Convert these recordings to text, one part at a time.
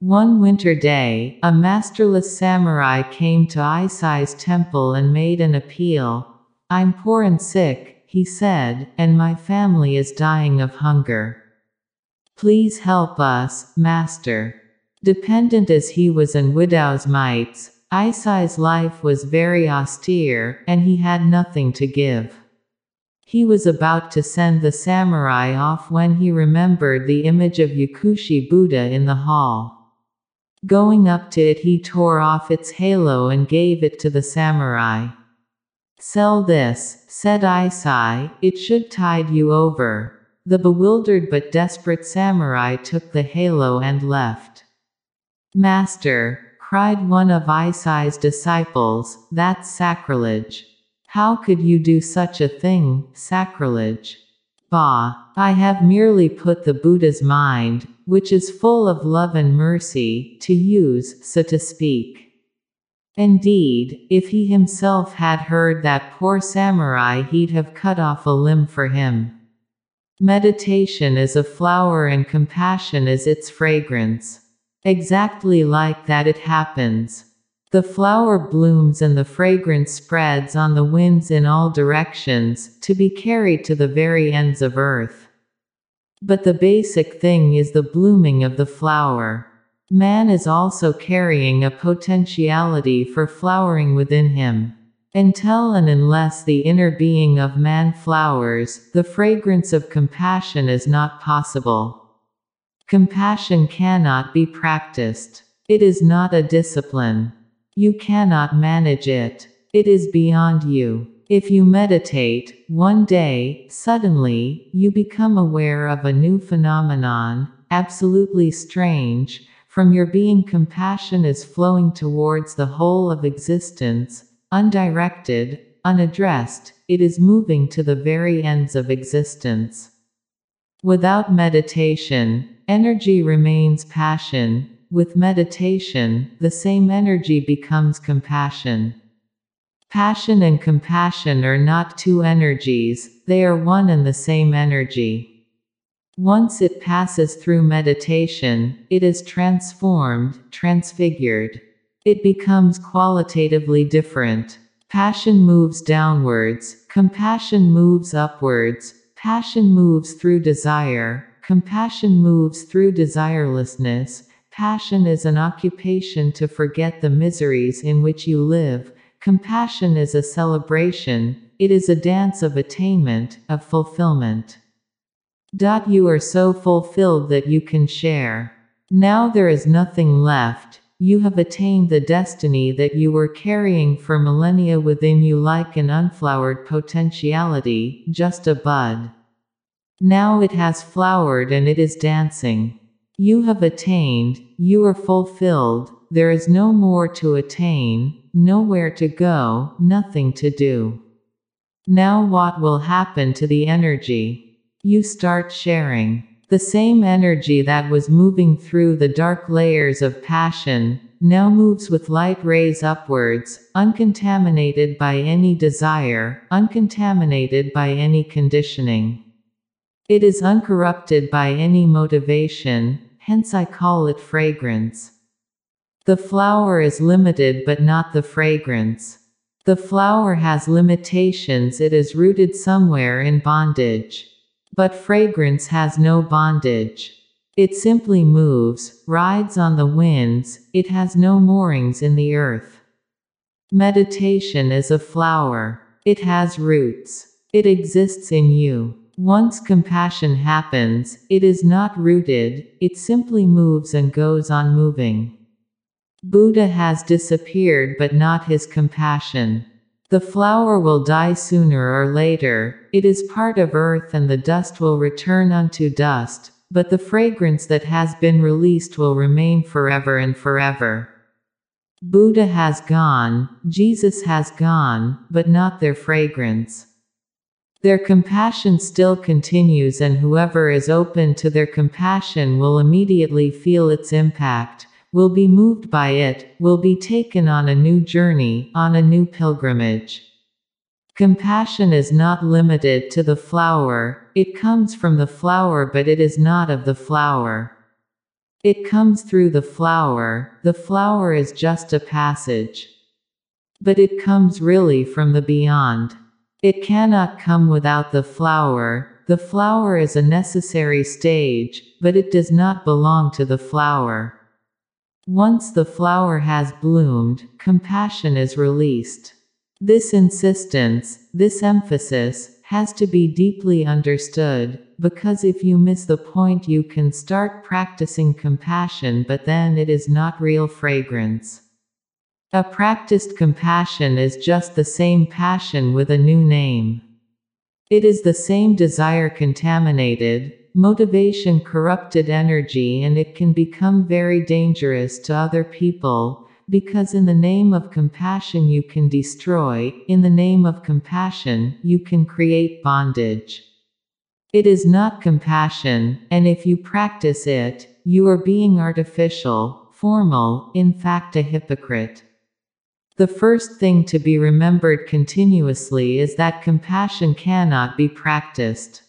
One winter day, a masterless samurai came to Eisai's temple and made an appeal. I'm poor and sick, he said, and my family is dying of hunger. Please help us, master. Dependent as he was on widow's mites, Eisai's life was very austere, and he had nothing to give. He was about to send the samurai off when he remembered the image of Yakushi Buddha in the hall. Going up to it, he tore off its halo and gave it to the samurai. Sell this, said Eisai, it should tide you over. The bewildered but desperate samurai took the halo and left. Master, cried one of Eisai's disciples, that's sacrilege. How could you do such a thing, sacrilege? Bah, I have merely put the Buddha's mind, which is full of love and mercy, to use, so to speak. Indeed, if he himself had heard that poor samurai, he'd have cut off a limb for him. Meditation is a flower and compassion is its fragrance. Exactly like that it happens. The flower blooms and the fragrance spreads on the winds in all directions, to be carried to the very ends of earth. But the basic thing is the blooming of the flower. Man is also carrying a potentiality for flowering within him. Until and unless the inner being of man flowers, the fragrance of compassion is not possible. Compassion cannot be practiced. It is not a discipline. You cannot manage it. It is beyond you. If you meditate, one day, suddenly, you become aware of a new phenomenon, absolutely strange, from your being compassion is flowing towards the whole of existence, undirected, unaddressed, it is moving to the very ends of existence. Without meditation, energy remains passion, with meditation, the same energy becomes compassion. Passion and compassion are not two energies, they are one and the same energy. Once it passes through meditation, it is transformed, transfigured. It becomes qualitatively different. Passion moves downwards, compassion moves upwards, passion moves through desire, compassion moves through desirelessness, Passion is an occupation to forget the miseries in which you live. Compassion is a celebration, it is a dance of attainment, of fulfillment. You are so fulfilled that you can share. Now there is nothing left, you have attained the destiny that you were carrying for millennia within you like an unflowered potentiality, just a bud. Now it has flowered and it is dancing. You have attained, you are fulfilled, there is no more to attain, nowhere to go, nothing to do. Now, what will happen to the energy? You start sharing. The same energy that was moving through the dark layers of passion, now moves with light rays upwards, uncontaminated by any desire, uncontaminated by any conditioning. It is uncorrupted by any motivation, hence I call it fragrance. The flower is limited but not the fragrance. The flower has limitations, it is rooted somewhere in bondage. But fragrance has no bondage. It simply moves, rides on the winds, it has no moorings in the earth. Meditation is a flower. It has roots. It exists in you. Once compassion happens, it is not rooted, it simply moves and goes on moving. Buddha has disappeared but not his compassion. The flower will die sooner or later, it is part of earth and the dust will return unto dust, but the fragrance that has been released will remain forever and forever. Buddha has gone, Jesus has gone, but not their fragrance. Their compassion still continues, and whoever is open to their compassion will immediately feel its impact, will be moved by it, will be taken on a new journey, on a new pilgrimage. Compassion is not limited to the flower, it comes from the flower, but it is not of the flower. It comes through the flower, the flower is just a passage. But it comes really from the beyond. It cannot come without the flower, the flower is a necessary stage, but it does not belong to the flower. Once the flower has bloomed, compassion is released. This insistence, this emphasis, has to be deeply understood, because if you miss the point, you can start practicing compassion, but then it is not real fragrance. A practiced compassion is just the same passion with a new name. It is the same desire contaminated, motivation corrupted energy, and it can become very dangerous to other people, because in the name of compassion you can destroy, in the name of compassion, you can create bondage. It is not compassion, and if you practice it, you are being artificial, formal, in fact, a hypocrite. The first thing to be remembered continuously is that compassion cannot be practiced.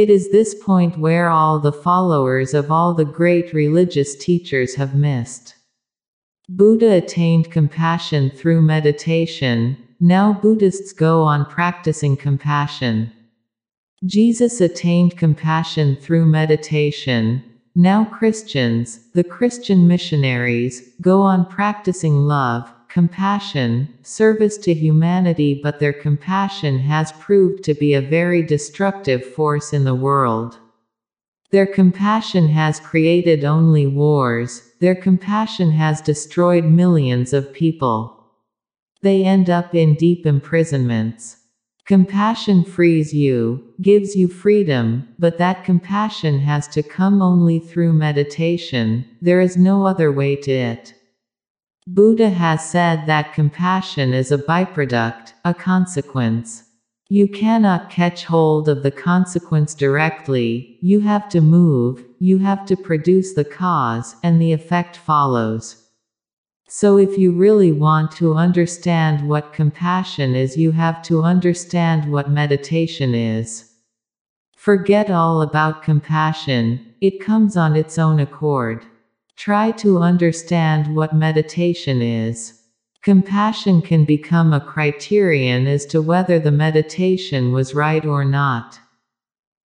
It is this point where all the followers of all the great religious teachers have missed. Buddha attained compassion through meditation, now Buddhists go on practicing compassion. Jesus attained compassion through meditation, now Christians, the Christian missionaries, go on practicing love, compassion, service to humanity, but their compassion has proved to be a very destructive force in the world. Their compassion has created only wars, their compassion has destroyed millions of people. They end up in deep imprisonments. Compassion frees you, gives you freedom, but that compassion has to come only through meditation, there is no other way to it. Buddha has said that compassion is a byproduct, a consequence. You cannot catch hold of the consequence directly, you have to move, you have to produce the cause, and the effect follows. So, if you really want to understand what compassion is, you have to understand what meditation is. Forget all about compassion, it comes on its own accord. Try to understand what meditation is. Compassion can become a criterion as to whether the meditation was right or not.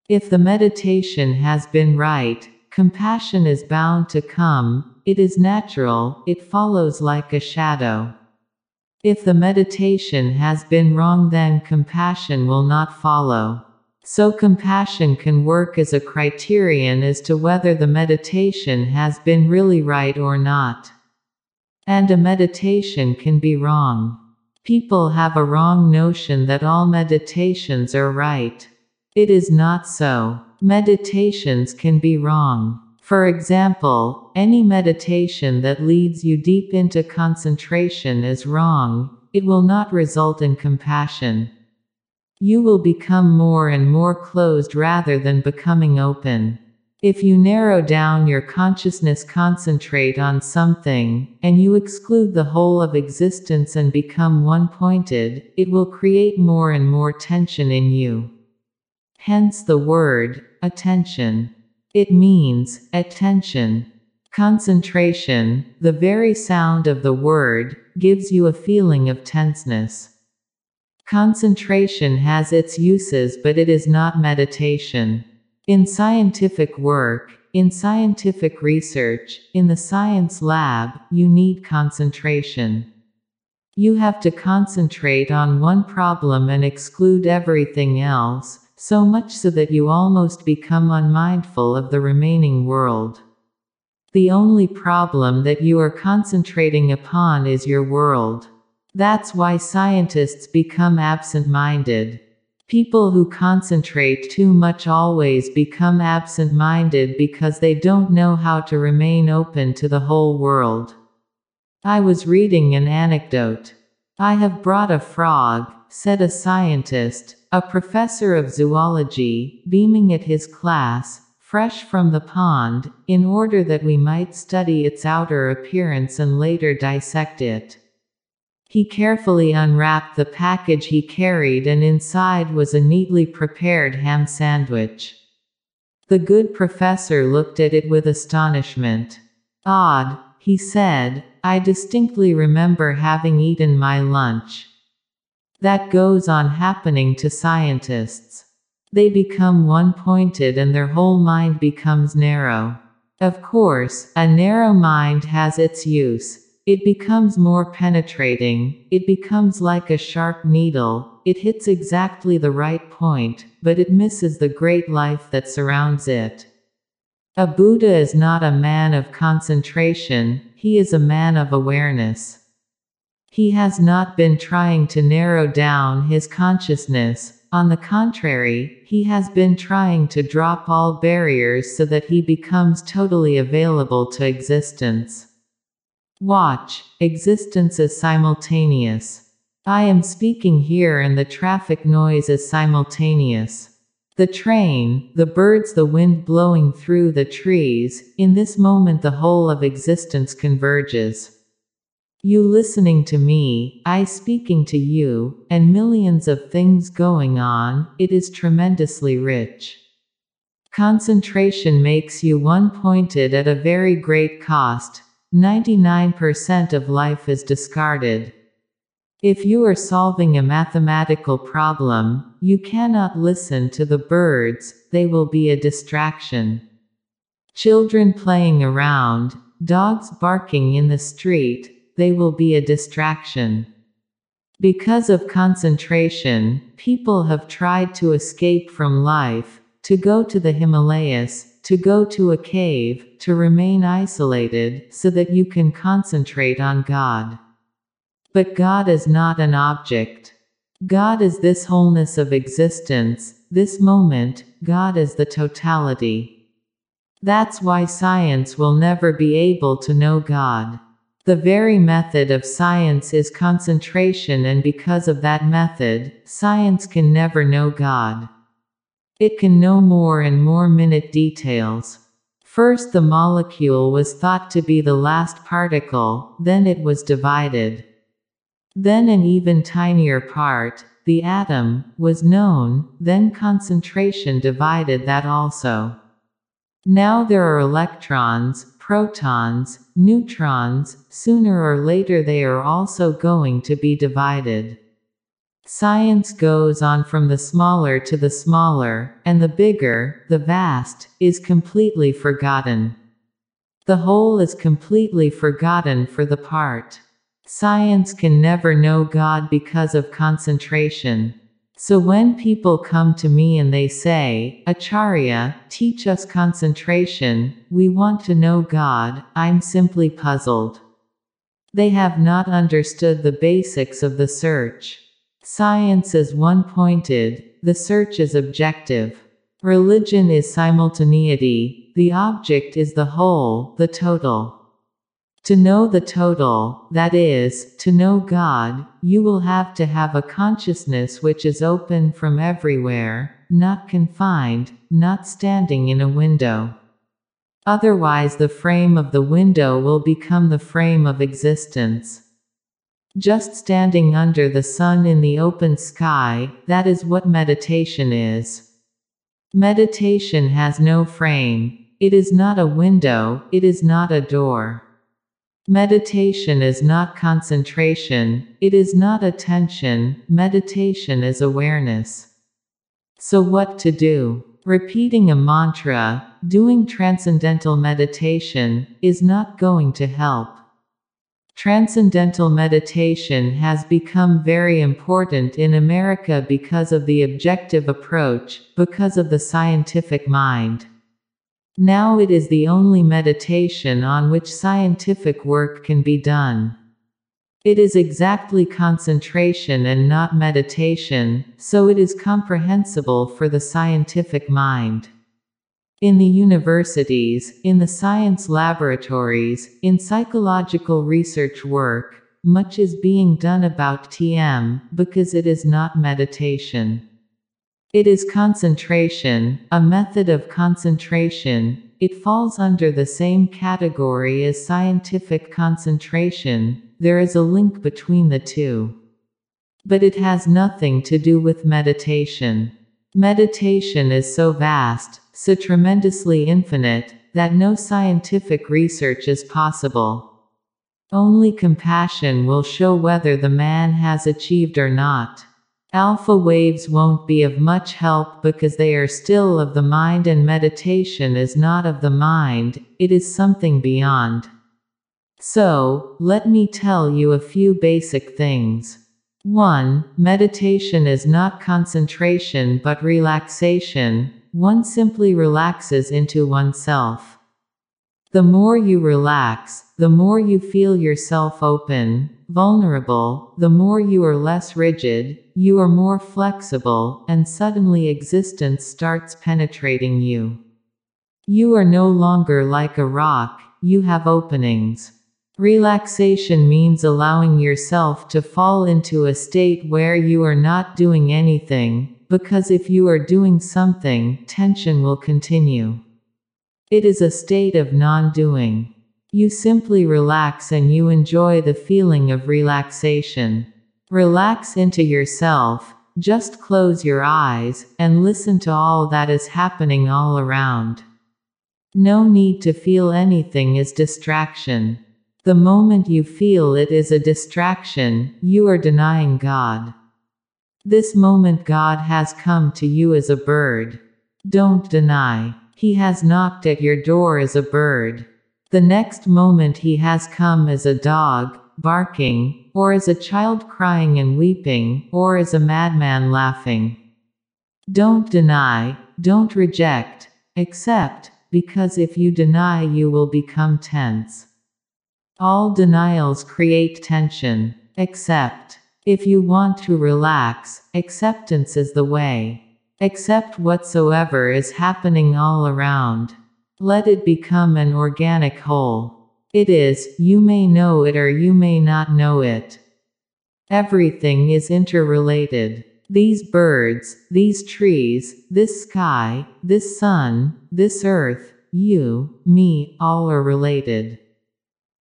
If the meditation has been right, compassion is bound to come, it is natural, it follows like a shadow. If the meditation has been wrong, then compassion will not follow. So compassion can work as a criterion as to whether the meditation has been really right or not. And a meditation can be wrong. People have a wrong notion that all meditations are right. It is not so. Meditations can be wrong. For example, any meditation that leads you deep into concentration is wrong, it will not result in compassion. You will become more and more closed rather than becoming open. If you narrow down your consciousness, concentrate on something, and you exclude the whole of existence and become one pointed, it will create more and more tension in you. Hence the word, attention. It means, attention. Concentration, the very sound of the word, gives you a feeling of tenseness. Concentration has its uses, but it is not meditation. In scientific work, in scientific research, in the science lab, you need concentration. You have to concentrate on one problem and exclude everything else, so much so that you almost become unmindful of the remaining world. The only problem that you are concentrating upon is your world. That's why scientists become absent minded. People who concentrate too much always become absent minded because they don't know how to remain open to the whole world. I was reading an anecdote. I have brought a frog, said a scientist, a professor of zoology, beaming at his class, fresh from the pond, in order that we might study its outer appearance and later dissect it. He carefully unwrapped the package he carried, and inside was a neatly prepared ham sandwich. The good professor looked at it with astonishment. Odd, he said, I distinctly remember having eaten my lunch. That goes on happening to scientists. They become one pointed and their whole mind becomes narrow. Of course, a narrow mind has its use. It becomes more penetrating, it becomes like a sharp needle, it hits exactly the right point, but it misses the great life that surrounds it. A Buddha is not a man of concentration, he is a man of awareness. He has not been trying to narrow down his consciousness, on the contrary, he has been trying to drop all barriers so that he becomes totally available to existence. Watch, existence is simultaneous. I am speaking here and the traffic noise is simultaneous. The train, the birds, the wind blowing through the trees, in this moment the whole of existence converges. You listening to me, I speaking to you, and millions of things going on, it is tremendously rich. Concentration makes you one pointed at a very great cost, 99% of life is discarded. If you are solving a mathematical problem, you cannot listen to the birds, they will be a distraction. Children playing around, dogs barking in the street, they will be a distraction. Because of concentration, people have tried to escape from life, to go to the Himalayas, to go to a cave, to remain isolated, so that you can concentrate on God. But God is not an object. God is this wholeness of existence, this moment, God is the totality. That's why science will never be able to know God. The very method of science is concentration, and because of that method, science can never know God. It can know more and more minute details. First, the molecule was thought to be the last particle, then it was divided. Then an even tinier part, the atom, was known, then concentration divided that also. Now there are electrons, protons, neutrons, sooner or later they are also going to be divided. Science goes on from the smaller to the smaller, and the bigger, the vast, is completely forgotten. The whole is completely forgotten for the part. Science can never know God because of concentration. So when people come to me and they say, Acharya, teach us concentration, we want to know God, I'm simply puzzled. They have not understood the basics of the search. Science is one pointed, the search is objective. Religion is simultaneity, the object is the whole, the total. To know the total, that is, to know God, you will have to have a consciousness which is open from everywhere, not confined, not standing in a window. Otherwise, the frame of the window will become the frame of existence. Just standing under the sun in the open sky, that is what meditation is. Meditation has no frame. It is not a window, it is not a door. Meditation is not concentration, it is not attention, meditation is awareness. So, what to do? Repeating a mantra, doing transcendental meditation, is not going to help. Transcendental meditation has become very important in America because of the objective approach, because of the scientific mind. Now it is the only meditation on which scientific work can be done. It is exactly concentration and not meditation, so it is comprehensible for the scientific mind. In the universities, in the science laboratories, in psychological research work, much is being done about TM, because it is not meditation. It is concentration, a method of concentration. It falls under the same category as scientific concentration, there is a link between the two. But it has nothing to do with meditation. Meditation is so vast, so tremendously infinite, that no scientific research is possible. Only compassion will show whether the man has achieved or not. Alpha waves won't be of much help because they are still of the mind and meditation is not of the mind, it is something beyond. So, let me tell you a few basic things. 1. Meditation is not concentration but relaxation, one simply relaxes into oneself. The more you relax, the more you feel yourself open, vulnerable, the more you are less rigid, you are more flexible, and suddenly existence starts penetrating you. You are no longer like a rock, you have openings. Relaxation means allowing yourself to fall into a state where you are not doing anything, because if you are doing something, tension will continue. It is a state of non doing. You simply relax and you enjoy the feeling of relaxation. Relax into yourself, just close your eyes, and listen to all that is happening all around. No need to feel anything is distraction. The moment you feel it is a distraction, you are denying God. This moment God has come to you as a bird. Don't deny. He has knocked at your door as a bird. The next moment he has come as a dog, barking, or as a child crying and weeping, or as a madman laughing. Don't deny, don't reject, accept, because if you deny you will become tense. All denials create tension. Accept. If you want to relax, acceptance is the way. Accept whatsoever is happening all around. Let it become an organic whole. It is, you may know it or you may not know it. Everything is interrelated. These birds, these trees, this sky, this sun, this earth, you, me, all are related.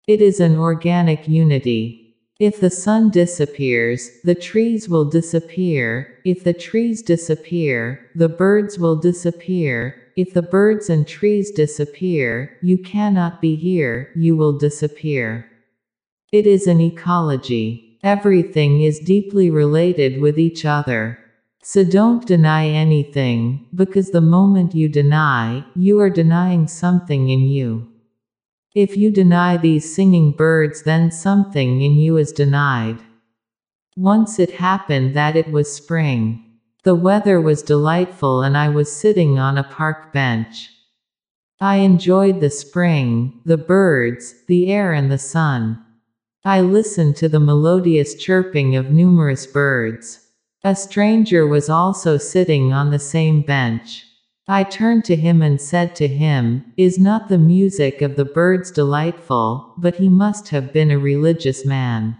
It is an organic unity. If the sun disappears, the trees will disappear. If the trees disappear, the birds will disappear. If the birds and trees disappear, you cannot be here, you will disappear. It is an ecology. Everything is deeply related with each other. So don't deny anything, because the moment you deny, you are denying something in you. If you deny these singing birds, then something in you is denied. Once it happened that it was spring. The weather was delightful and I was sitting on a park bench. I enjoyed the spring, the birds, the air and the sun. I listened to the melodious chirping of numerous birds. A stranger was also sitting on the same bench. I turned to him and said to him, Is not the music of the birds delightful? But he must have been a religious man.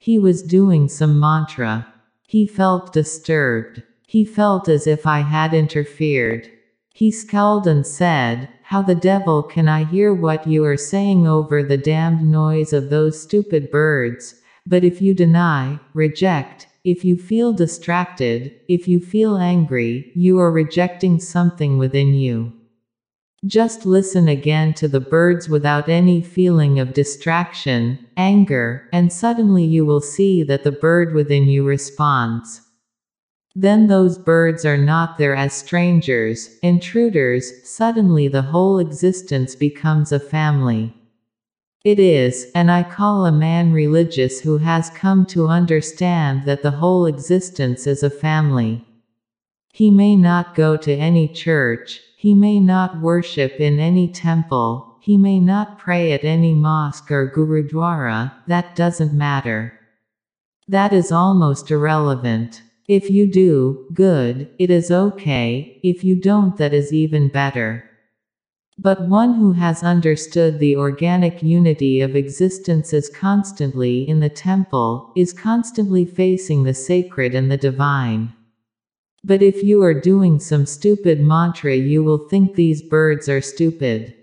He was doing some mantra. He felt disturbed. He felt as if I had interfered. He scowled and said, How the devil can I hear what you are saying over the damned noise of those stupid birds? But if you deny, reject, if you feel distracted, if you feel angry, you are rejecting something within you. Just listen again to the birds without any feeling of distraction, anger, and suddenly you will see that the bird within you responds. Then those birds are not there as strangers, intruders, suddenly the whole existence becomes a family. It is, and I call a man religious who has come to understand that the whole existence is a family. He may not go to any church, he may not worship in any temple, he may not pray at any mosque or gurudwara, that doesn't matter. That is almost irrelevant. If you do, good, it is okay, if you don't, that is even better. But one who has understood the organic unity of existence is constantly in the temple, is constantly facing the sacred and the divine. But if you are doing some stupid mantra, you will think these birds are stupid.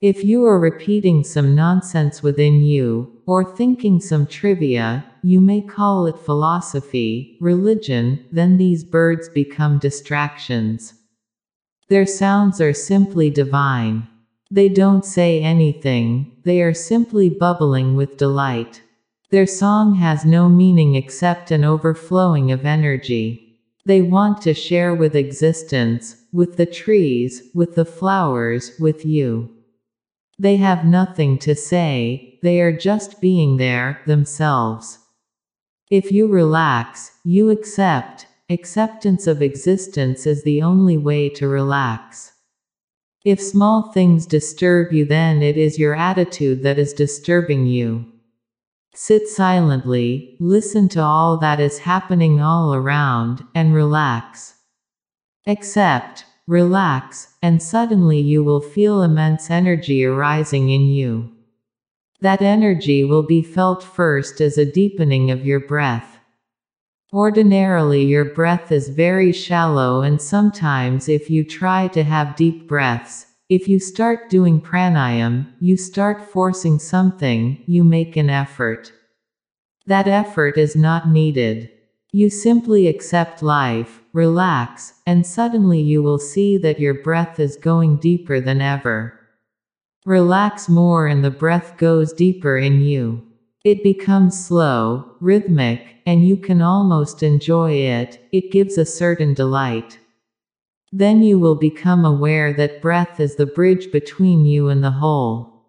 If you are repeating some nonsense within you, or thinking some trivia, you may call it philosophy, religion, then these birds become distractions. Their sounds are simply divine. They don't say anything, they are simply bubbling with delight. Their song has no meaning except an overflowing of energy. They want to share with existence, with the trees, with the flowers, with you. They have nothing to say, they are just being there, themselves. If you relax, you accept, acceptance of existence is the only way to relax. If small things disturb you, then it is your attitude that is disturbing you. Sit silently, listen to all that is happening all around, and relax. Accept, relax, and suddenly you will feel immense energy arising in you. That energy will be felt first as a deepening of your breath. Ordinarily, your breath is very shallow, and sometimes, if you try to have deep breaths, if you start doing pranayam, you start forcing something, you make an effort. That effort is not needed. You simply accept life, relax, and suddenly you will see that your breath is going deeper than ever. Relax more, and the breath goes deeper in you. It becomes slow, rhythmic, and you can almost enjoy it, it gives a certain delight. Then you will become aware that breath is the bridge between you and the whole.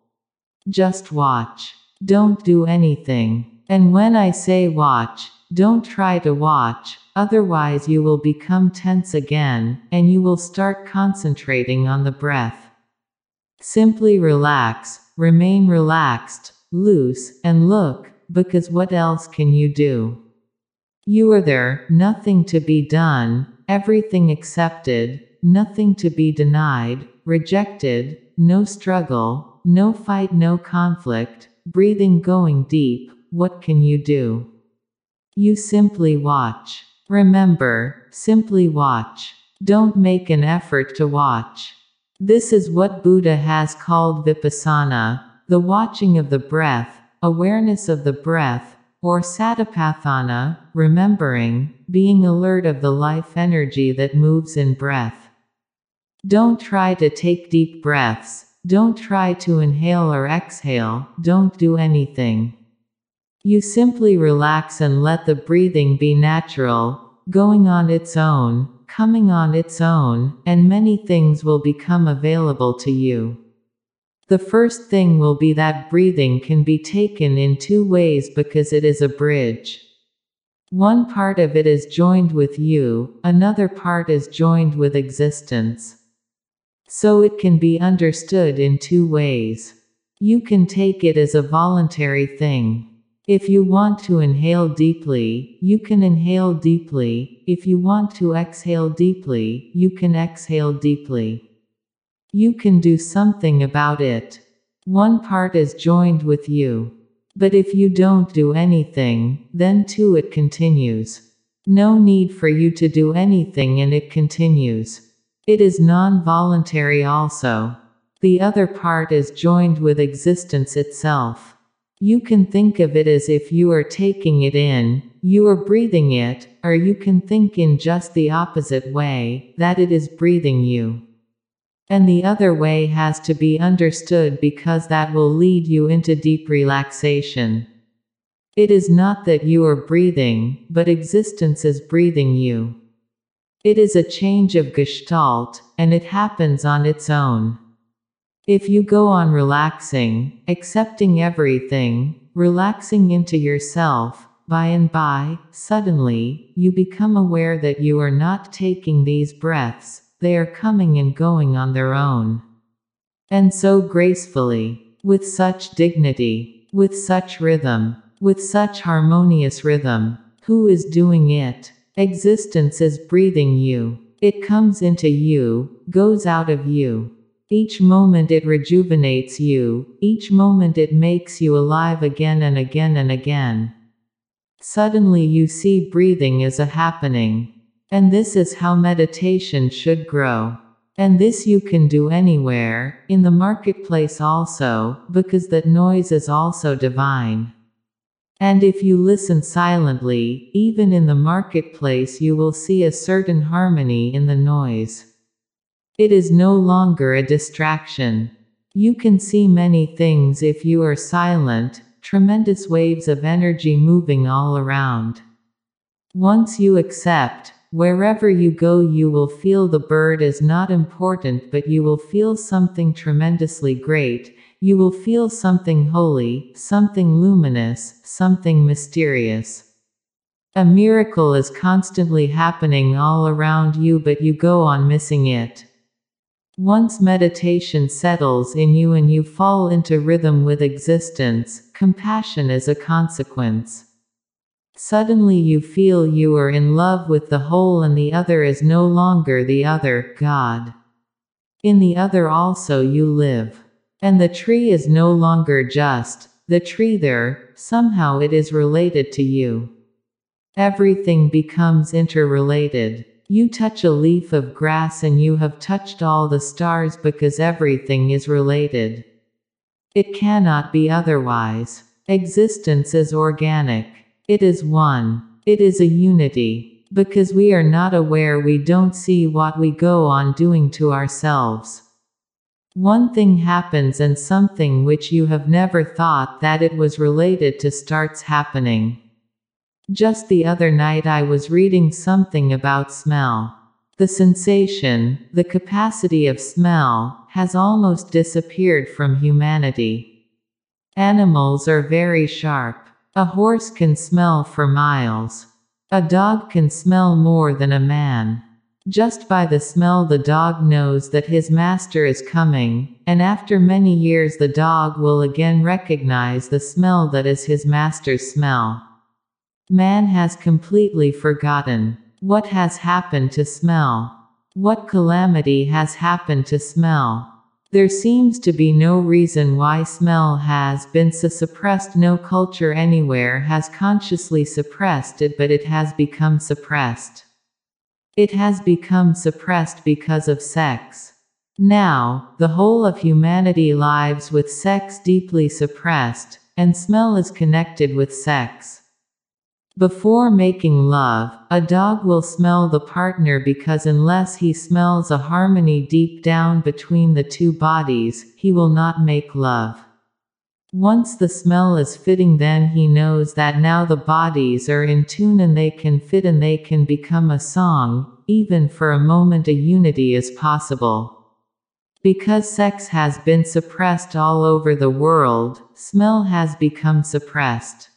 Just watch. Don't do anything. And when I say watch, don't try to watch, otherwise, you will become tense again, and you will start concentrating on the breath. Simply relax, remain relaxed, loose, and look, because what else can you do? You are there, nothing to be done, everything accepted, nothing to be denied, rejected, no struggle, no fight, no conflict, breathing going deep, what can you do? You simply watch. Remember, simply watch. Don't make an effort to watch. This is what Buddha has called vipassana, the watching of the breath, awareness of the breath, or satipatthana, remembering, being alert of the life energy that moves in breath. Don't try to take deep breaths, don't try to inhale or exhale, don't do anything. You simply relax and let the breathing be natural, going on its own, coming on its own, and many things will become available to you. The first thing will be that breathing can be taken in two ways because it is a bridge. One part of it is joined with you, another part is joined with existence. So it can be understood in two ways. You can take it as a voluntary thing. If you want to inhale deeply, you can inhale deeply. If you want to exhale deeply, you can exhale deeply. You can do something about it. One part is joined with you. But if you don't do anything, then too it continues. No need for you to do anything and it continues. It is non voluntary also. The other part is joined with existence itself. You can think of it as if you are taking it in, you are breathing it, or you can think in just the opposite way, that it is breathing you. And the other way has to be understood because that will lead you into deep relaxation. It is not that you are breathing, but existence is breathing you. It is a change of gestalt, and it happens on its own. If you go on relaxing, accepting everything, relaxing into yourself, by and by, suddenly, you become aware that you are not taking these breaths, they are coming and going on their own. And so gracefully, with such dignity, with such rhythm, with such harmonious rhythm. Who is doing it? Existence is breathing you. It comes into you, goes out of you. Each moment it rejuvenates you, each moment it makes you alive again and again and again. Suddenly you see breathing as a happening. And this is how meditation should grow. And this you can do anywhere, in the marketplace also, because that noise is also divine. And if you listen silently, even in the marketplace, you will see a certain harmony in the noise. It is no longer a distraction. You can see many things if you are silent, tremendous waves of energy moving all around. Once you accept, wherever you go, you will feel the bird is not important, but you will feel something tremendously great. You will feel something holy, something luminous, something mysterious. A miracle is constantly happening all around you, but you go on missing it. Once meditation settles in you and you fall into rhythm with existence, compassion is a consequence. Suddenly you feel you are in love with the whole and the other is no longer the other, God. In the other also you live. And the tree is no longer just, the tree there, somehow it is related to you. Everything becomes interrelated. You touch a leaf of grass and you have touched all the stars because everything is related. It cannot be otherwise. Existence is organic. It is one. It is a unity. Because we are not aware, we don't see what we go on doing to ourselves. One thing happens, and something which you have never thought that it was related to starts happening. Just the other night, I was reading something about smell. The sensation, the capacity of smell, has almost disappeared from humanity. Animals are very sharp. A horse can smell for miles. A dog can smell more than a man. Just by the smell, the dog knows that his master is coming, and after many years, the dog will again recognize the smell that is his master's smell. Man has completely forgotten what has happened to smell. What calamity has happened to smell? There seems to be no reason why smell has been so suppressed. No culture anywhere has consciously suppressed it, but it has become suppressed. It has become suppressed because of sex. Now, the whole of humanity lives with sex deeply suppressed, and smell is connected with sex. Before making love, a dog will smell the partner because unless he smells a harmony deep down between the two bodies, he will not make love. Once the smell is fitting, then he knows that now the bodies are in tune and they can fit and they can become a song, even for a moment, a unity is possible. Because sex has been suppressed all over the world, smell has become suppressed.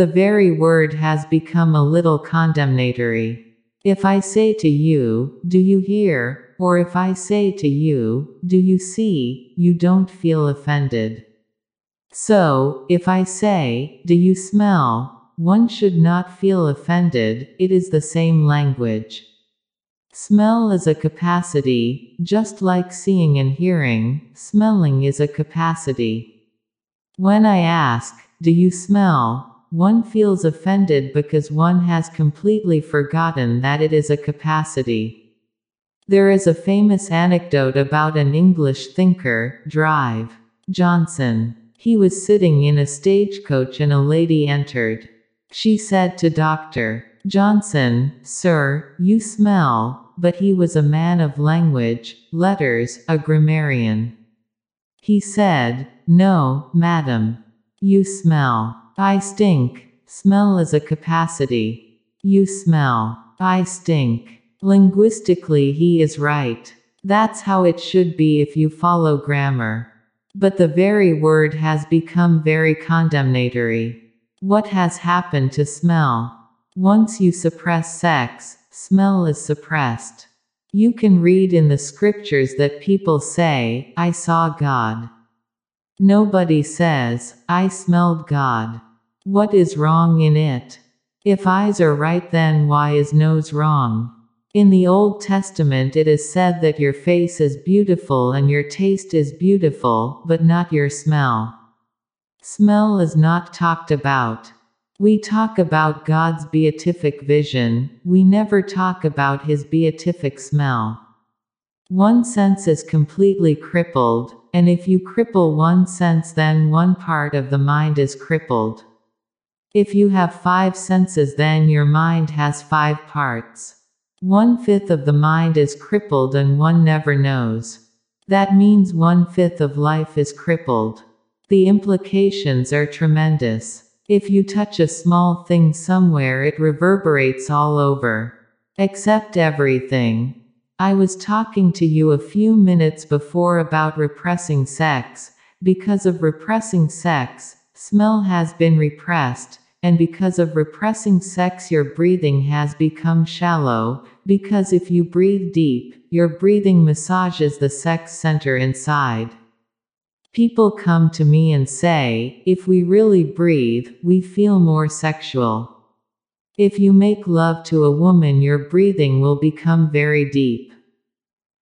The very word has become a little condemnatory. If I say to you, Do you hear? or if I say to you, Do you see? you don't feel offended. So, if I say, Do you smell? one should not feel offended, it is the same language. Smell is a capacity, just like seeing and hearing, smelling is a capacity. When I ask, Do you smell? One feels offended because one has completely forgotten that it is a capacity. There is a famous anecdote about an English thinker, Dr. Johnson. He was sitting in a stagecoach and a lady entered. She said to Dr. Johnson, Sir, you smell, but he was a man of language, letters, a grammarian. He said, No, madam. You smell. I stink. Smell is a capacity. You smell. I stink. Linguistically, he is right. That's how it should be if you follow grammar. But the very word has become very condemnatory. What has happened to smell? Once you suppress sex, smell is suppressed. You can read in the scriptures that people say, I saw God. Nobody says, I smelled God. What is wrong in it? If eyes are right, then why is nose wrong? In the Old Testament, it is said that your face is beautiful and your taste is beautiful, but not your smell. Smell is not talked about. We talk about God's beatific vision, we never talk about his beatific smell. One sense is completely crippled, and if you cripple one sense, then one part of the mind is crippled. If you have five senses, then your mind has five parts. One fifth of the mind is crippled and one never knows. That means one fifth of life is crippled. The implications are tremendous. If you touch a small thing somewhere, it reverberates all over. Except everything. I was talking to you a few minutes before about repressing sex. Because of repressing sex, smell has been repressed, and because of repressing sex, your breathing has become shallow. Because if you breathe deep, your breathing massages the sex center inside. People come to me and say, if we really breathe, we feel more sexual. If you make love to a woman, your breathing will become very deep.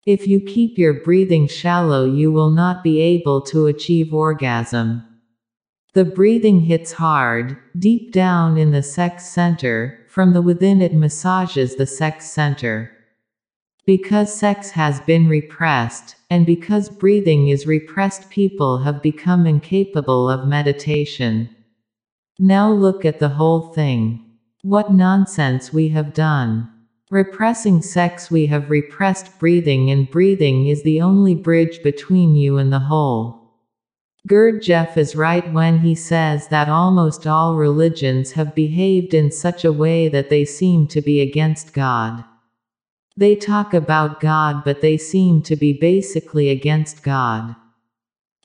If you keep your breathing shallow, you will not be able to achieve orgasm. The breathing hits hard, deep down in the sex center, from the within it massages the sex center. Because sex has been repressed, and because breathing is repressed, people have become incapable of meditation. Now look at the whole thing. What nonsense we have done. Repressing sex, we have repressed breathing, and breathing is the only bridge between you and the whole. Gurdjieff is right when he says that almost all religions have behaved in such a way that they seem to be against God. They talk about God, but they seem to be basically against God.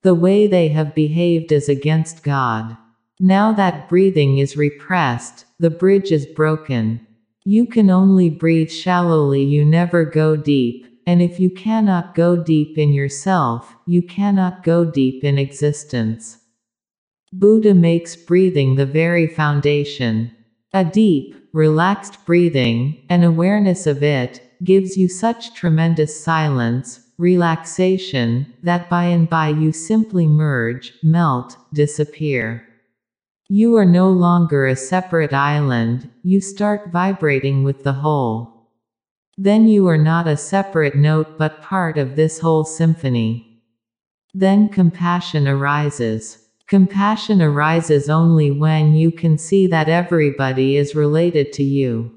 The way they have behaved is against God. Now that breathing is repressed, the bridge is broken. You can only breathe shallowly, you never go deep, and if you cannot go deep in yourself, you cannot go deep in existence. Buddha makes breathing the very foundation. A deep, relaxed breathing, an awareness of it, gives you such tremendous silence, relaxation, that by and by you simply merge, melt, disappear. You are no longer a separate island, you start vibrating with the whole. Then you are not a separate note but part of this whole symphony. Then compassion arises. Compassion arises only when you can see that everybody is related to you.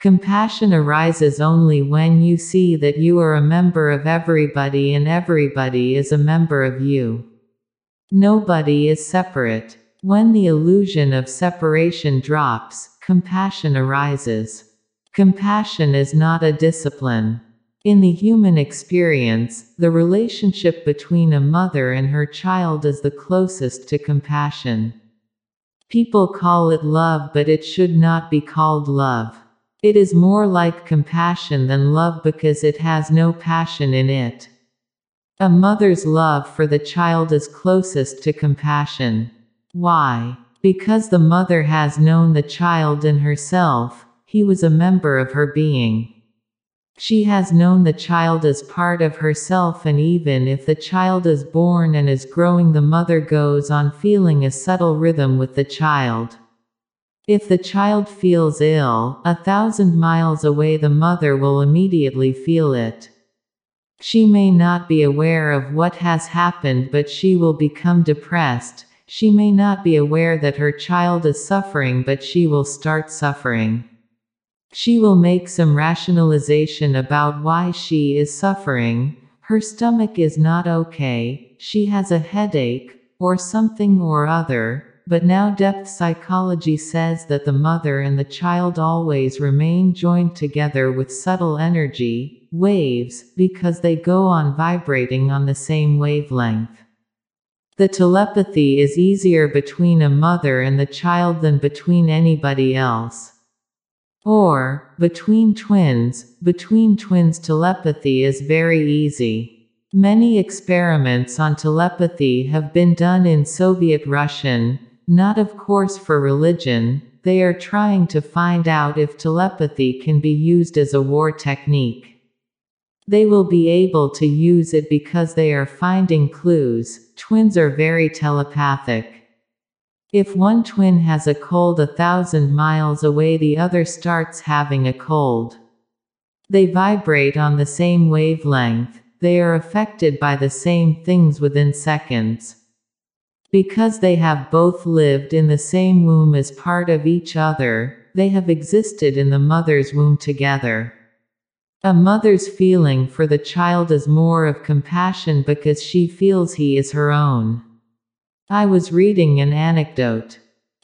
Compassion arises only when you see that you are a member of everybody and everybody is a member of you. Nobody is separate. When the illusion of separation drops, compassion arises. Compassion is not a discipline. In the human experience, the relationship between a mother and her child is the closest to compassion. People call it love, but it should not be called love. It is more like compassion than love because it has no passion in it. A mother's love for the child is closest to compassion. Why? Because the mother has known the child in herself, he was a member of her being. She has known the child as part of herself, and even if the child is born and is growing, the mother goes on feeling a subtle rhythm with the child. If the child feels ill, a thousand miles away, the mother will immediately feel it. She may not be aware of what has happened, but she will become depressed. She may not be aware that her child is suffering, but she will start suffering. She will make some rationalization about why she is suffering. Her stomach is not okay, she has a headache, or something or other, but now depth psychology says that the mother and the child always remain joined together with subtle energy, waves, because they go on vibrating on the same wavelength. The telepathy is easier between a mother and the child than between anybody else. Or, between twins, between twins telepathy is very easy. Many experiments on telepathy have been done in Soviet Russian, not of course for religion, they are trying to find out if telepathy can be used as a war technique. They will be able to use it because they are finding clues. Twins are very telepathic. If one twin has a cold a thousand miles away, the other starts having a cold. They vibrate on the same wavelength, they are affected by the same things within seconds. Because they have both lived in the same womb as part of each other, they have existed in the mother's womb together. A mother's feeling for the child is more of compassion because she feels he is her own. I was reading an anecdote.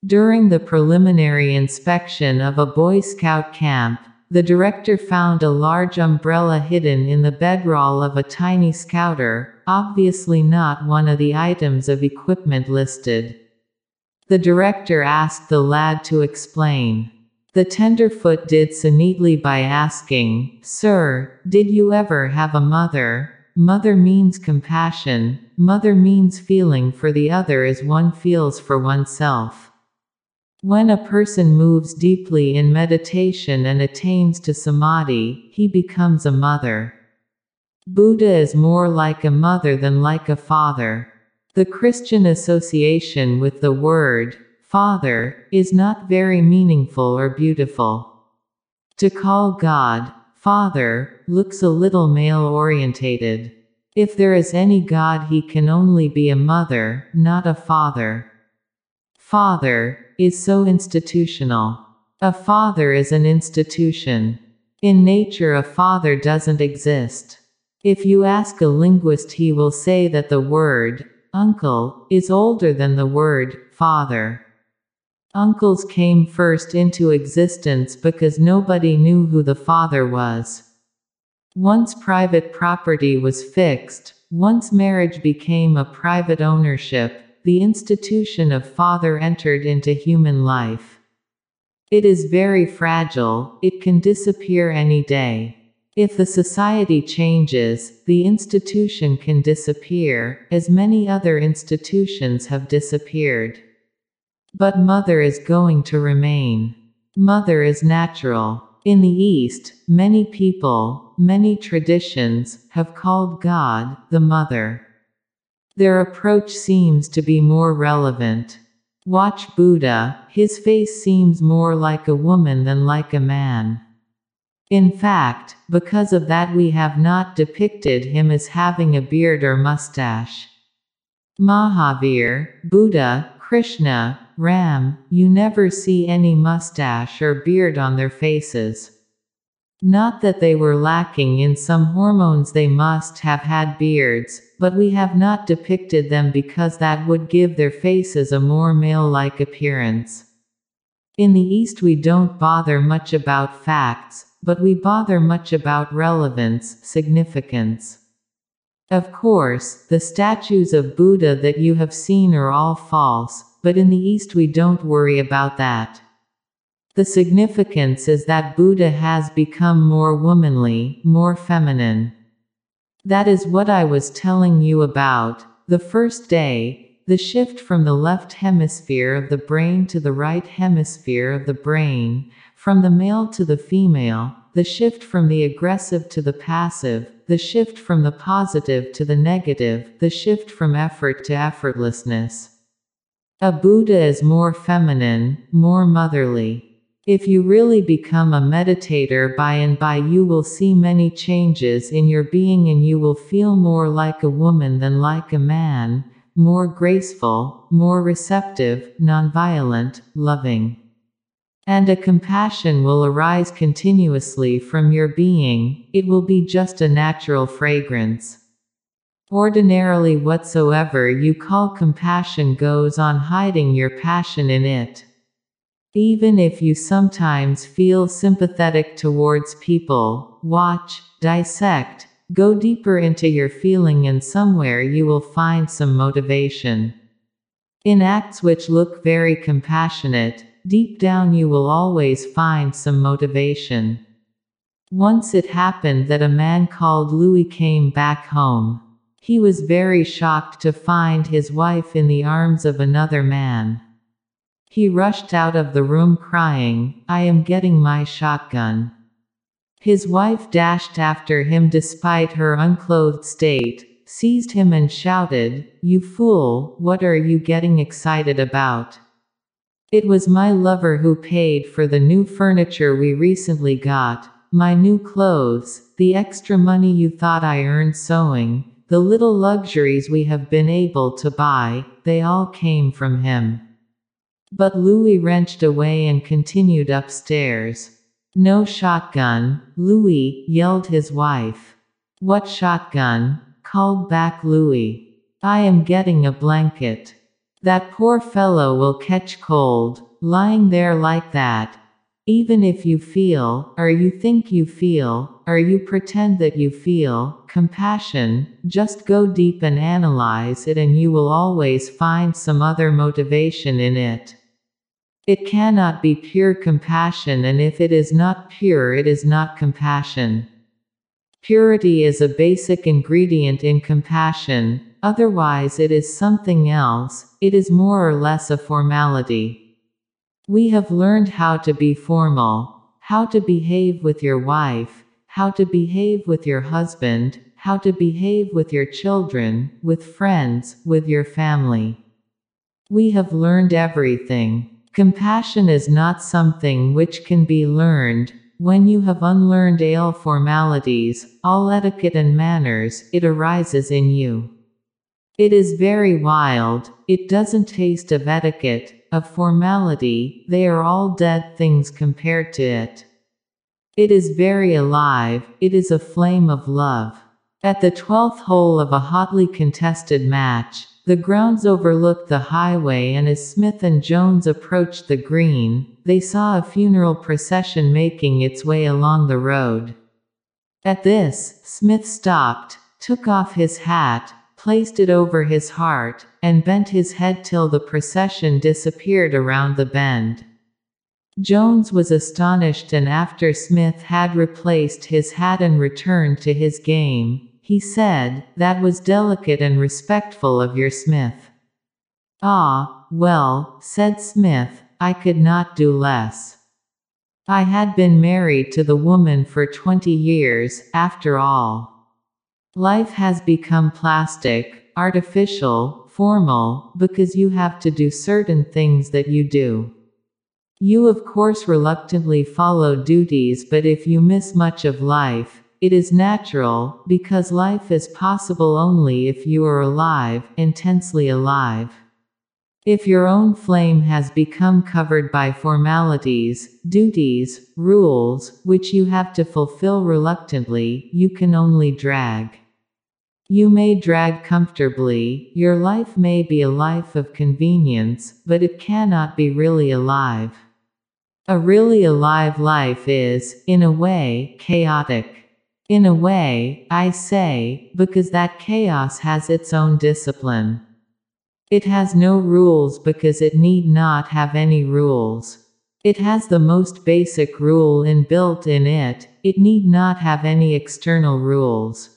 During the preliminary inspection of a Boy Scout camp, the director found a large umbrella hidden in the bedroll of a tiny scouter, obviously not one of the items of equipment listed. The director asked the lad to explain. The tenderfoot did so neatly by asking, Sir, did you ever have a mother? Mother means compassion, mother means feeling for the other as one feels for oneself. When a person moves deeply in meditation and attains to samadhi, he becomes a mother. Buddha is more like a mother than like a father. The Christian association with the word, father, is not very meaningful or beautiful. To call God, father, looks a little male orientated. If there is any God, he can only be a mother, not a father. Father, is so institutional. A father is an institution. In nature, a father doesn't exist. If you ask a linguist, he will say that the word, uncle, is older than the word, father. Uncles came first into existence because nobody knew who the father was. Once private property was fixed, once marriage became a private ownership, the institution of father entered into human life. It is very fragile, it can disappear any day. If the society changes, the institution can disappear, as many other institutions have disappeared. But mother is going to remain. Mother is natural. In the East, many people, many traditions, have called God, the mother. Their approach seems to be more relevant. Watch Buddha, his face seems more like a woman than like a man. In fact, because of that, we have not depicted him as having a beard or mustache. Mahavir, Buddha, Krishna, Ram, you never see any mustache or beard on their faces. Not that they were lacking in some hormones, they must have had beards, but we have not depicted them because that would give their faces a more male like appearance. In the East, we don't bother much about facts, but we bother much about relevance, significance. Of course, the statues of Buddha that you have seen are all false, but in the East, we don't worry about that. The significance is that Buddha has become more womanly, more feminine. That is what I was telling you about. The first day, the shift from the left hemisphere of the brain to the right hemisphere of the brain, from the male to the female, the shift from the aggressive to the passive, the shift from the positive to the negative, the shift from effort to effortlessness. A Buddha is more feminine, more motherly. If you really become a meditator by and by, you will see many changes in your being and you will feel more like a woman than like a man, more graceful, more receptive, nonviolent, loving. And a compassion will arise continuously from your being, it will be just a natural fragrance. Ordinarily, whatsoever you call compassion goes on hiding your passion in it. Even if you sometimes feel sympathetic towards people, watch, dissect, go deeper into your feeling, and somewhere you will find some motivation. In acts which look very compassionate, deep down you will always find some motivation. Once it happened that a man called Louis came back home. He was very shocked to find his wife in the arms of another man. He rushed out of the room crying, I am getting my shotgun. His wife dashed after him despite her unclothed state, seized him and shouted, You fool, what are you getting excited about? It was my lover who paid for the new furniture we recently got, my new clothes, the extra money you thought I earned sewing, the little luxuries we have been able to buy, they all came from him. But Louis wrenched away and continued upstairs. No shotgun, Louis, yelled his wife. What shotgun? called back Louis. I am getting a blanket. That poor fellow will catch cold, lying there like that. Even if you feel, or you think you feel, or you pretend that you feel, compassion, just go deep and analyze it and you will always find some other motivation in it. It cannot be pure compassion and if it is not pure it is not compassion. Purity is a basic ingredient in compassion, otherwise it is something else, it is more or less a formality. We have learned how to be formal, how to behave with your wife, how to behave with your husband, how to behave with your children, with friends, with your family. We have learned everything. Compassion is not something which can be learned. When you have unlearned all formalities, all etiquette and manners, it arises in you. It is very wild, it doesn't taste of etiquette, of formality, they are all dead things compared to it. It is very alive, it is a flame of love. At the twelfth hole of a hotly contested match, the grounds overlooked the highway and as Smith and Jones approached the green, they saw a funeral procession making its way along the road. At this, Smith stopped, took off his hat, placed it over his heart, and bent his head till the procession disappeared around the bend. Jones was astonished and after Smith had replaced his hat and returned to his game, he said, That was delicate and respectful of your Smith. Ah, well, said Smith, I could not do less. I had been married to the woman for twenty years, after all. Life has become plastic, artificial, formal, because you have to do certain things that you do. You of course reluctantly follow duties but if you miss much of life, it is natural, because life is possible only if you are alive, intensely alive. If your own flame has become covered by formalities, duties, rules, which you have to fulfill reluctantly, you can only drag. You may drag comfortably, your life may be a life of convenience, but it cannot be really alive. A really alive life is, in a way, chaotic. In a way, I say, because that chaos has its own discipline. It has no rules because it need not have any rules. It has the most basic rule inbuilt in it, it need not have any external rules.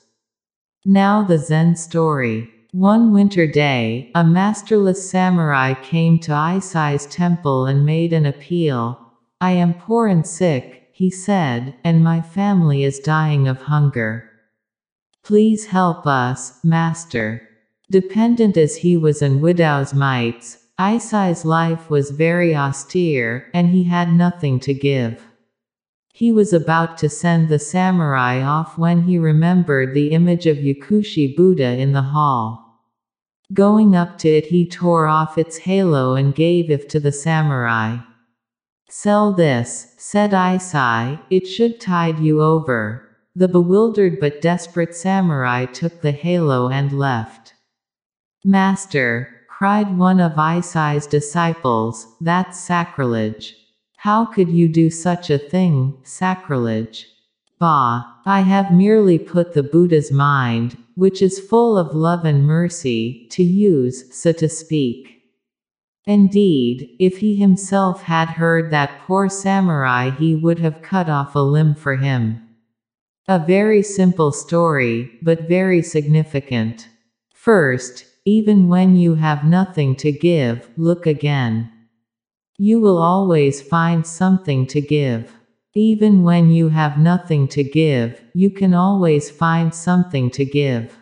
Now the Zen story. One winter day, a masterless samurai came to Eisai's temple and made an appeal. I am poor and sick, he said, and my family is dying of hunger. Please help us, master. Dependent as he was on widow's mites, Eisai's life was very austere, and he had nothing to give. He was about to send the samurai off when he remembered the image of Yakushi Buddha in the hall. Going up to it, he tore off its halo and gave it to the samurai. Sell this, said Eisai, it should tide you over. The bewildered but desperate samurai took the halo and left. Master, cried one of Eisai's disciples, that's sacrilege. How could you do such a thing, sacrilege? Bah, I have merely put the Buddha's mind, which is full of love and mercy, to use, so to speak. Indeed, if he himself had heard that poor samurai, he would have cut off a limb for him. A very simple story, but very significant. First, even when you have nothing to give, look again. You will always find something to give. Even when you have nothing to give, you can always find something to give.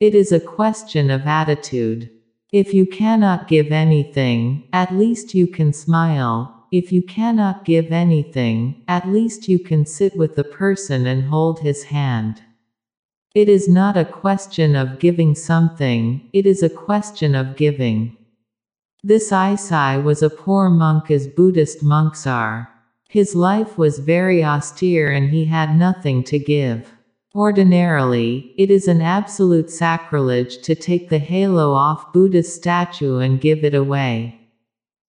It is a question of attitude. If you cannot give anything, at least you can smile. If you cannot give anything, at least you can sit with the person and hold his hand. It is not a question of giving something, it is a question of giving. This Eisai was a poor monk as Buddhist monks are. His life was very austere and he had nothing to give. Ordinarily, it is an absolute sacrilege to take the halo off Buddha's statue and give it away.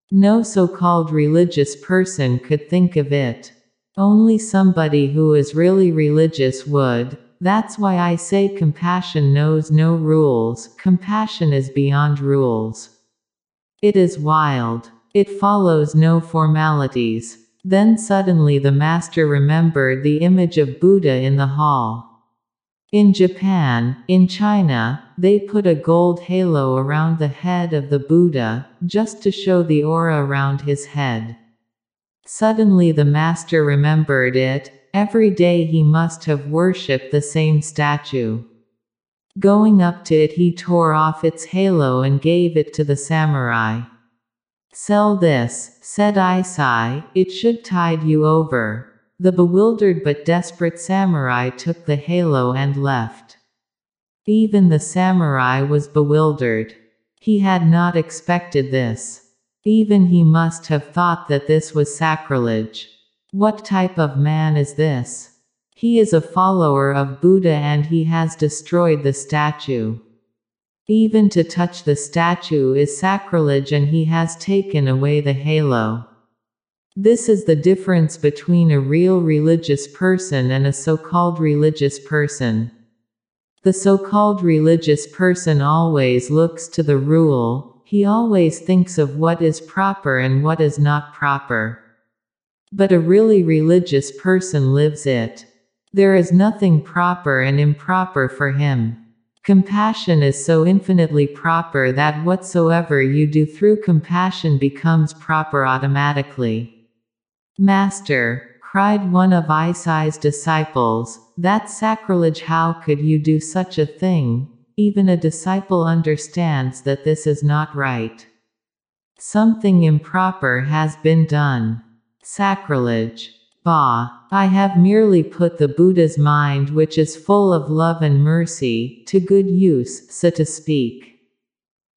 No so-called religious person could think of it. Only somebody who is really religious would. That's why I say compassion knows no rules, compassion is beyond rules. It is wild. It follows no formalities. Then suddenly the master remembered the image of Buddha in the hall. In Japan, in China, they put a gold halo around the head of the Buddha, just to show the aura around his head. Suddenly the master remembered it, every day he must have worshipped the same statue. Going up to it he tore off its halo and gave it to the samurai. Sell this, said Eisai, it should tide you over. The bewildered but desperate samurai took the halo and left. Even the samurai was bewildered. He had not expected this. Even he must have thought that this was sacrilege. What type of man is this? He is a follower of Buddha and he has destroyed the statue. Even to touch the statue is sacrilege and he has taken away the halo. This is the difference between a real religious person and a so-called religious person. The so-called religious person always looks to the rule, he always thinks of what is proper and what is not proper. But a really religious person lives it. There is nothing proper and improper for him. Compassion is so infinitely proper that whatsoever you do through compassion becomes proper automatically. Master, cried one of Eisai's disciples, that's sacrilege how could you do such a thing? Even a disciple understands that this is not right. Something improper has been done. Sacrilege. Bah, I have merely put the Buddha's mind which is full of love and mercy, to good use, so to speak.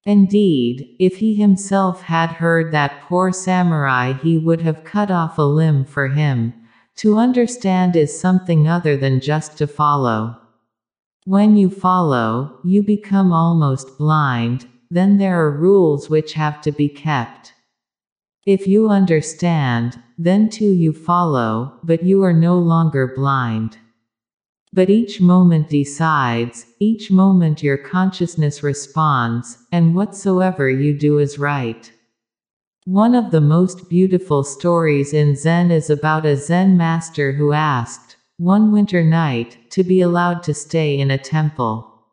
Indeed, if he himself had heard that poor samurai he would have cut off a limb for him. To understand is something other than just to follow. When you follow, you become almost blind, then there are rules which have to be kept. If you understand, then too you follow, but you are no longer blind. But each moment decides, each moment your consciousness responds, and whatsoever you do is right. One of the most beautiful stories in Zen is about a Zen master who asked, one winter night, to be allowed to stay in a temple.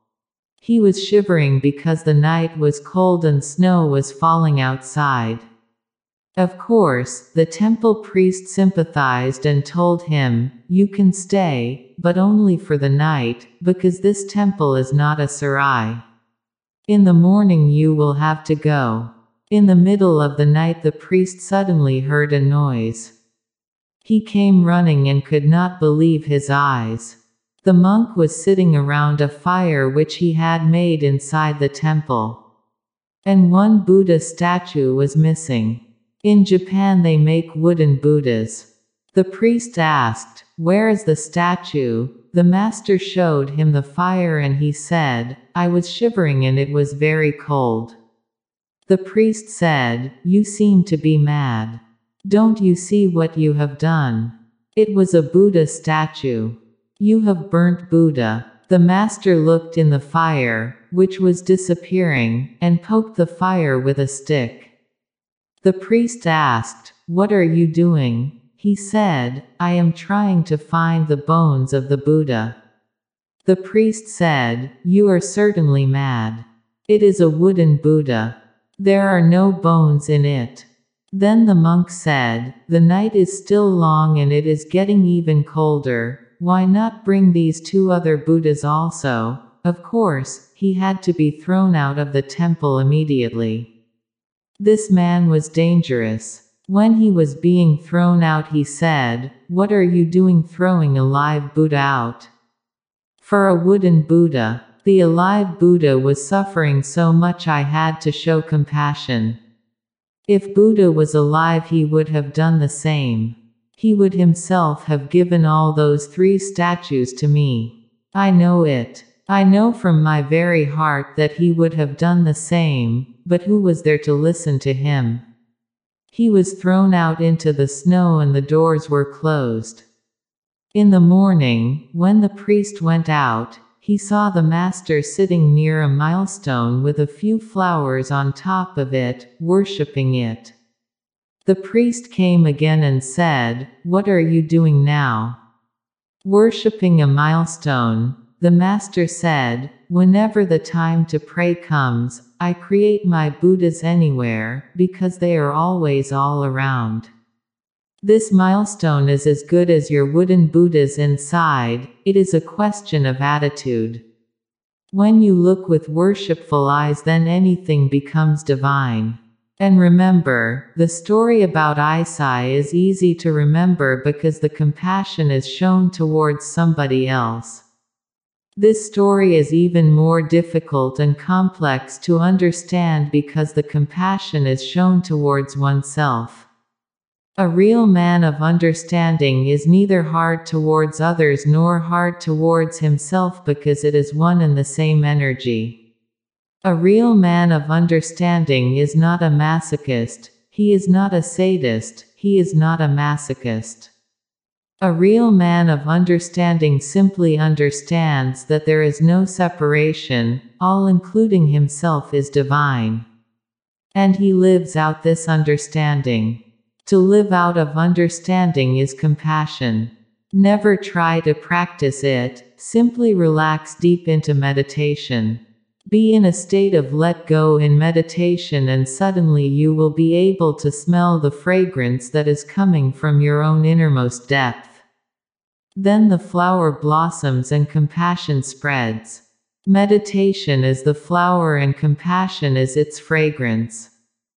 He was shivering because the night was cold and snow was falling outside. Of course, the temple priest sympathized and told him, You can stay, but only for the night, because this temple is not a sarai. In the morning you will have to go. In the middle of the night the priest suddenly heard a noise. He came running and could not believe his eyes. The monk was sitting around a fire which he had made inside the temple. And one Buddha statue was missing. In Japan they make wooden Buddhas. The priest asked, Where is the statue? The master showed him the fire and he said, I was shivering and it was very cold. The priest said, You seem to be mad. Don't you see what you have done? It was a Buddha statue. You have burnt Buddha. The master looked in the fire, which was disappearing, and poked the fire with a stick. The priest asked, What are you doing? He said, I am trying to find the bones of the Buddha. The priest said, You are certainly mad. It is a wooden Buddha. There are no bones in it. Then the monk said, The night is still long and it is getting even colder, why not bring these two other Buddhas also? Of course, he had to be thrown out of the temple immediately. This man was dangerous. When he was being thrown out, he said, What are you doing throwing a live Buddha out? For a wooden Buddha, the alive Buddha was suffering so much I had to show compassion. If Buddha was alive, he would have done the same. He would himself have given all those three statues to me. I know it. I know from my very heart that he would have done the same, but who was there to listen to him? He was thrown out into the snow and the doors were closed. In the morning, when the priest went out, he saw the master sitting near a milestone with a few flowers on top of it, worshipping it. The priest came again and said, What are you doing now? Worshipping a milestone, the master said, Whenever the time to pray comes, I create my Buddhas anywhere, because they are always all around. This milestone is as good as your wooden Buddhas inside, it is a question of attitude. When you look with worshipful eyes, then anything becomes divine. And remember, the story about Eisai is easy to remember because the compassion is shown towards somebody else. This story is even more difficult and complex to understand because the compassion is shown towards oneself. A real man of understanding is neither hard towards others nor hard towards himself because it is one and the same energy. A real man of understanding is not a masochist, he is not a sadist, he is not a masochist. A real man of understanding simply understands that there is no separation, all including himself is divine. And he lives out this understanding. To live out of understanding is compassion. Never try to practice it, simply relax deep into meditation. Be in a state of let go in meditation, and suddenly you will be able to smell the fragrance that is coming from your own innermost depth. Then the flower blossoms and compassion spreads. Meditation is the flower and compassion is its fragrance.